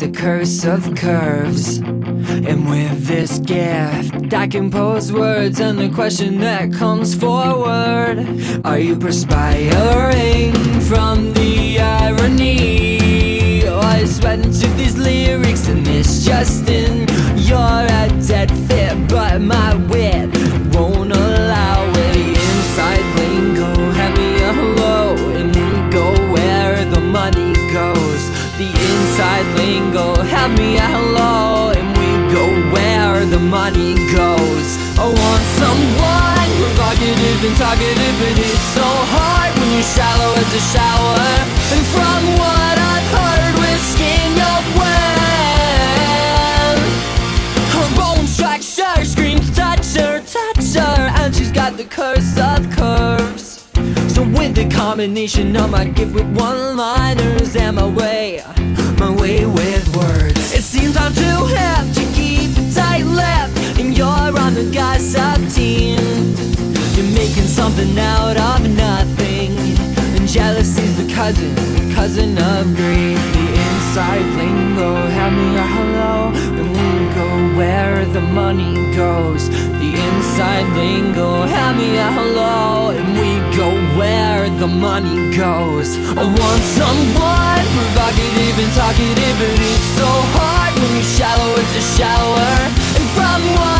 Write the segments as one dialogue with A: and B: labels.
A: the curse of curves. And with this gift, I compose words and the question that comes forward Are you perspiring from the irony? Oh, or are you sweating to these lyrics and this Justin? You're a dead fit, but my wit have me a hello And we go where the money goes. I want someone provocative and talkative But it's so hard when you're shallow as a shower. And from what I've heard, whiskey in your well. Her bone structure screams touch her, touch her And she's got the curse of curves. So with the combination of my gift with one-liners And my way, my way with words. It seems I'm too hip to keep a tight lip And you're on the gossip team. You're making something out of nothing And jealousy's the cousin, cousin of greed Inside lingo, have me a hello. And we go where the money goes The inside lingo, have me a hello. And we go where the money goes. I want someone provocative and talkative But it's so hard. When you're shallow as a shower And from what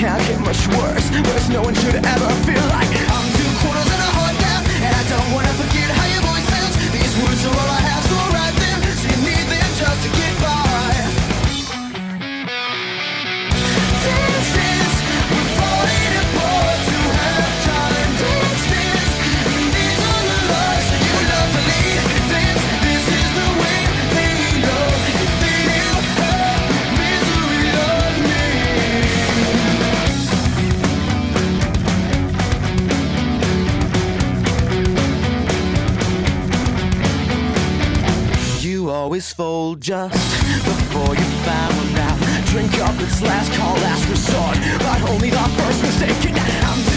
A: can't get much worse Worse no one should ever feel like fold just before you found out. Drink up, it's last call, last resort, but only the first mistaken. I'm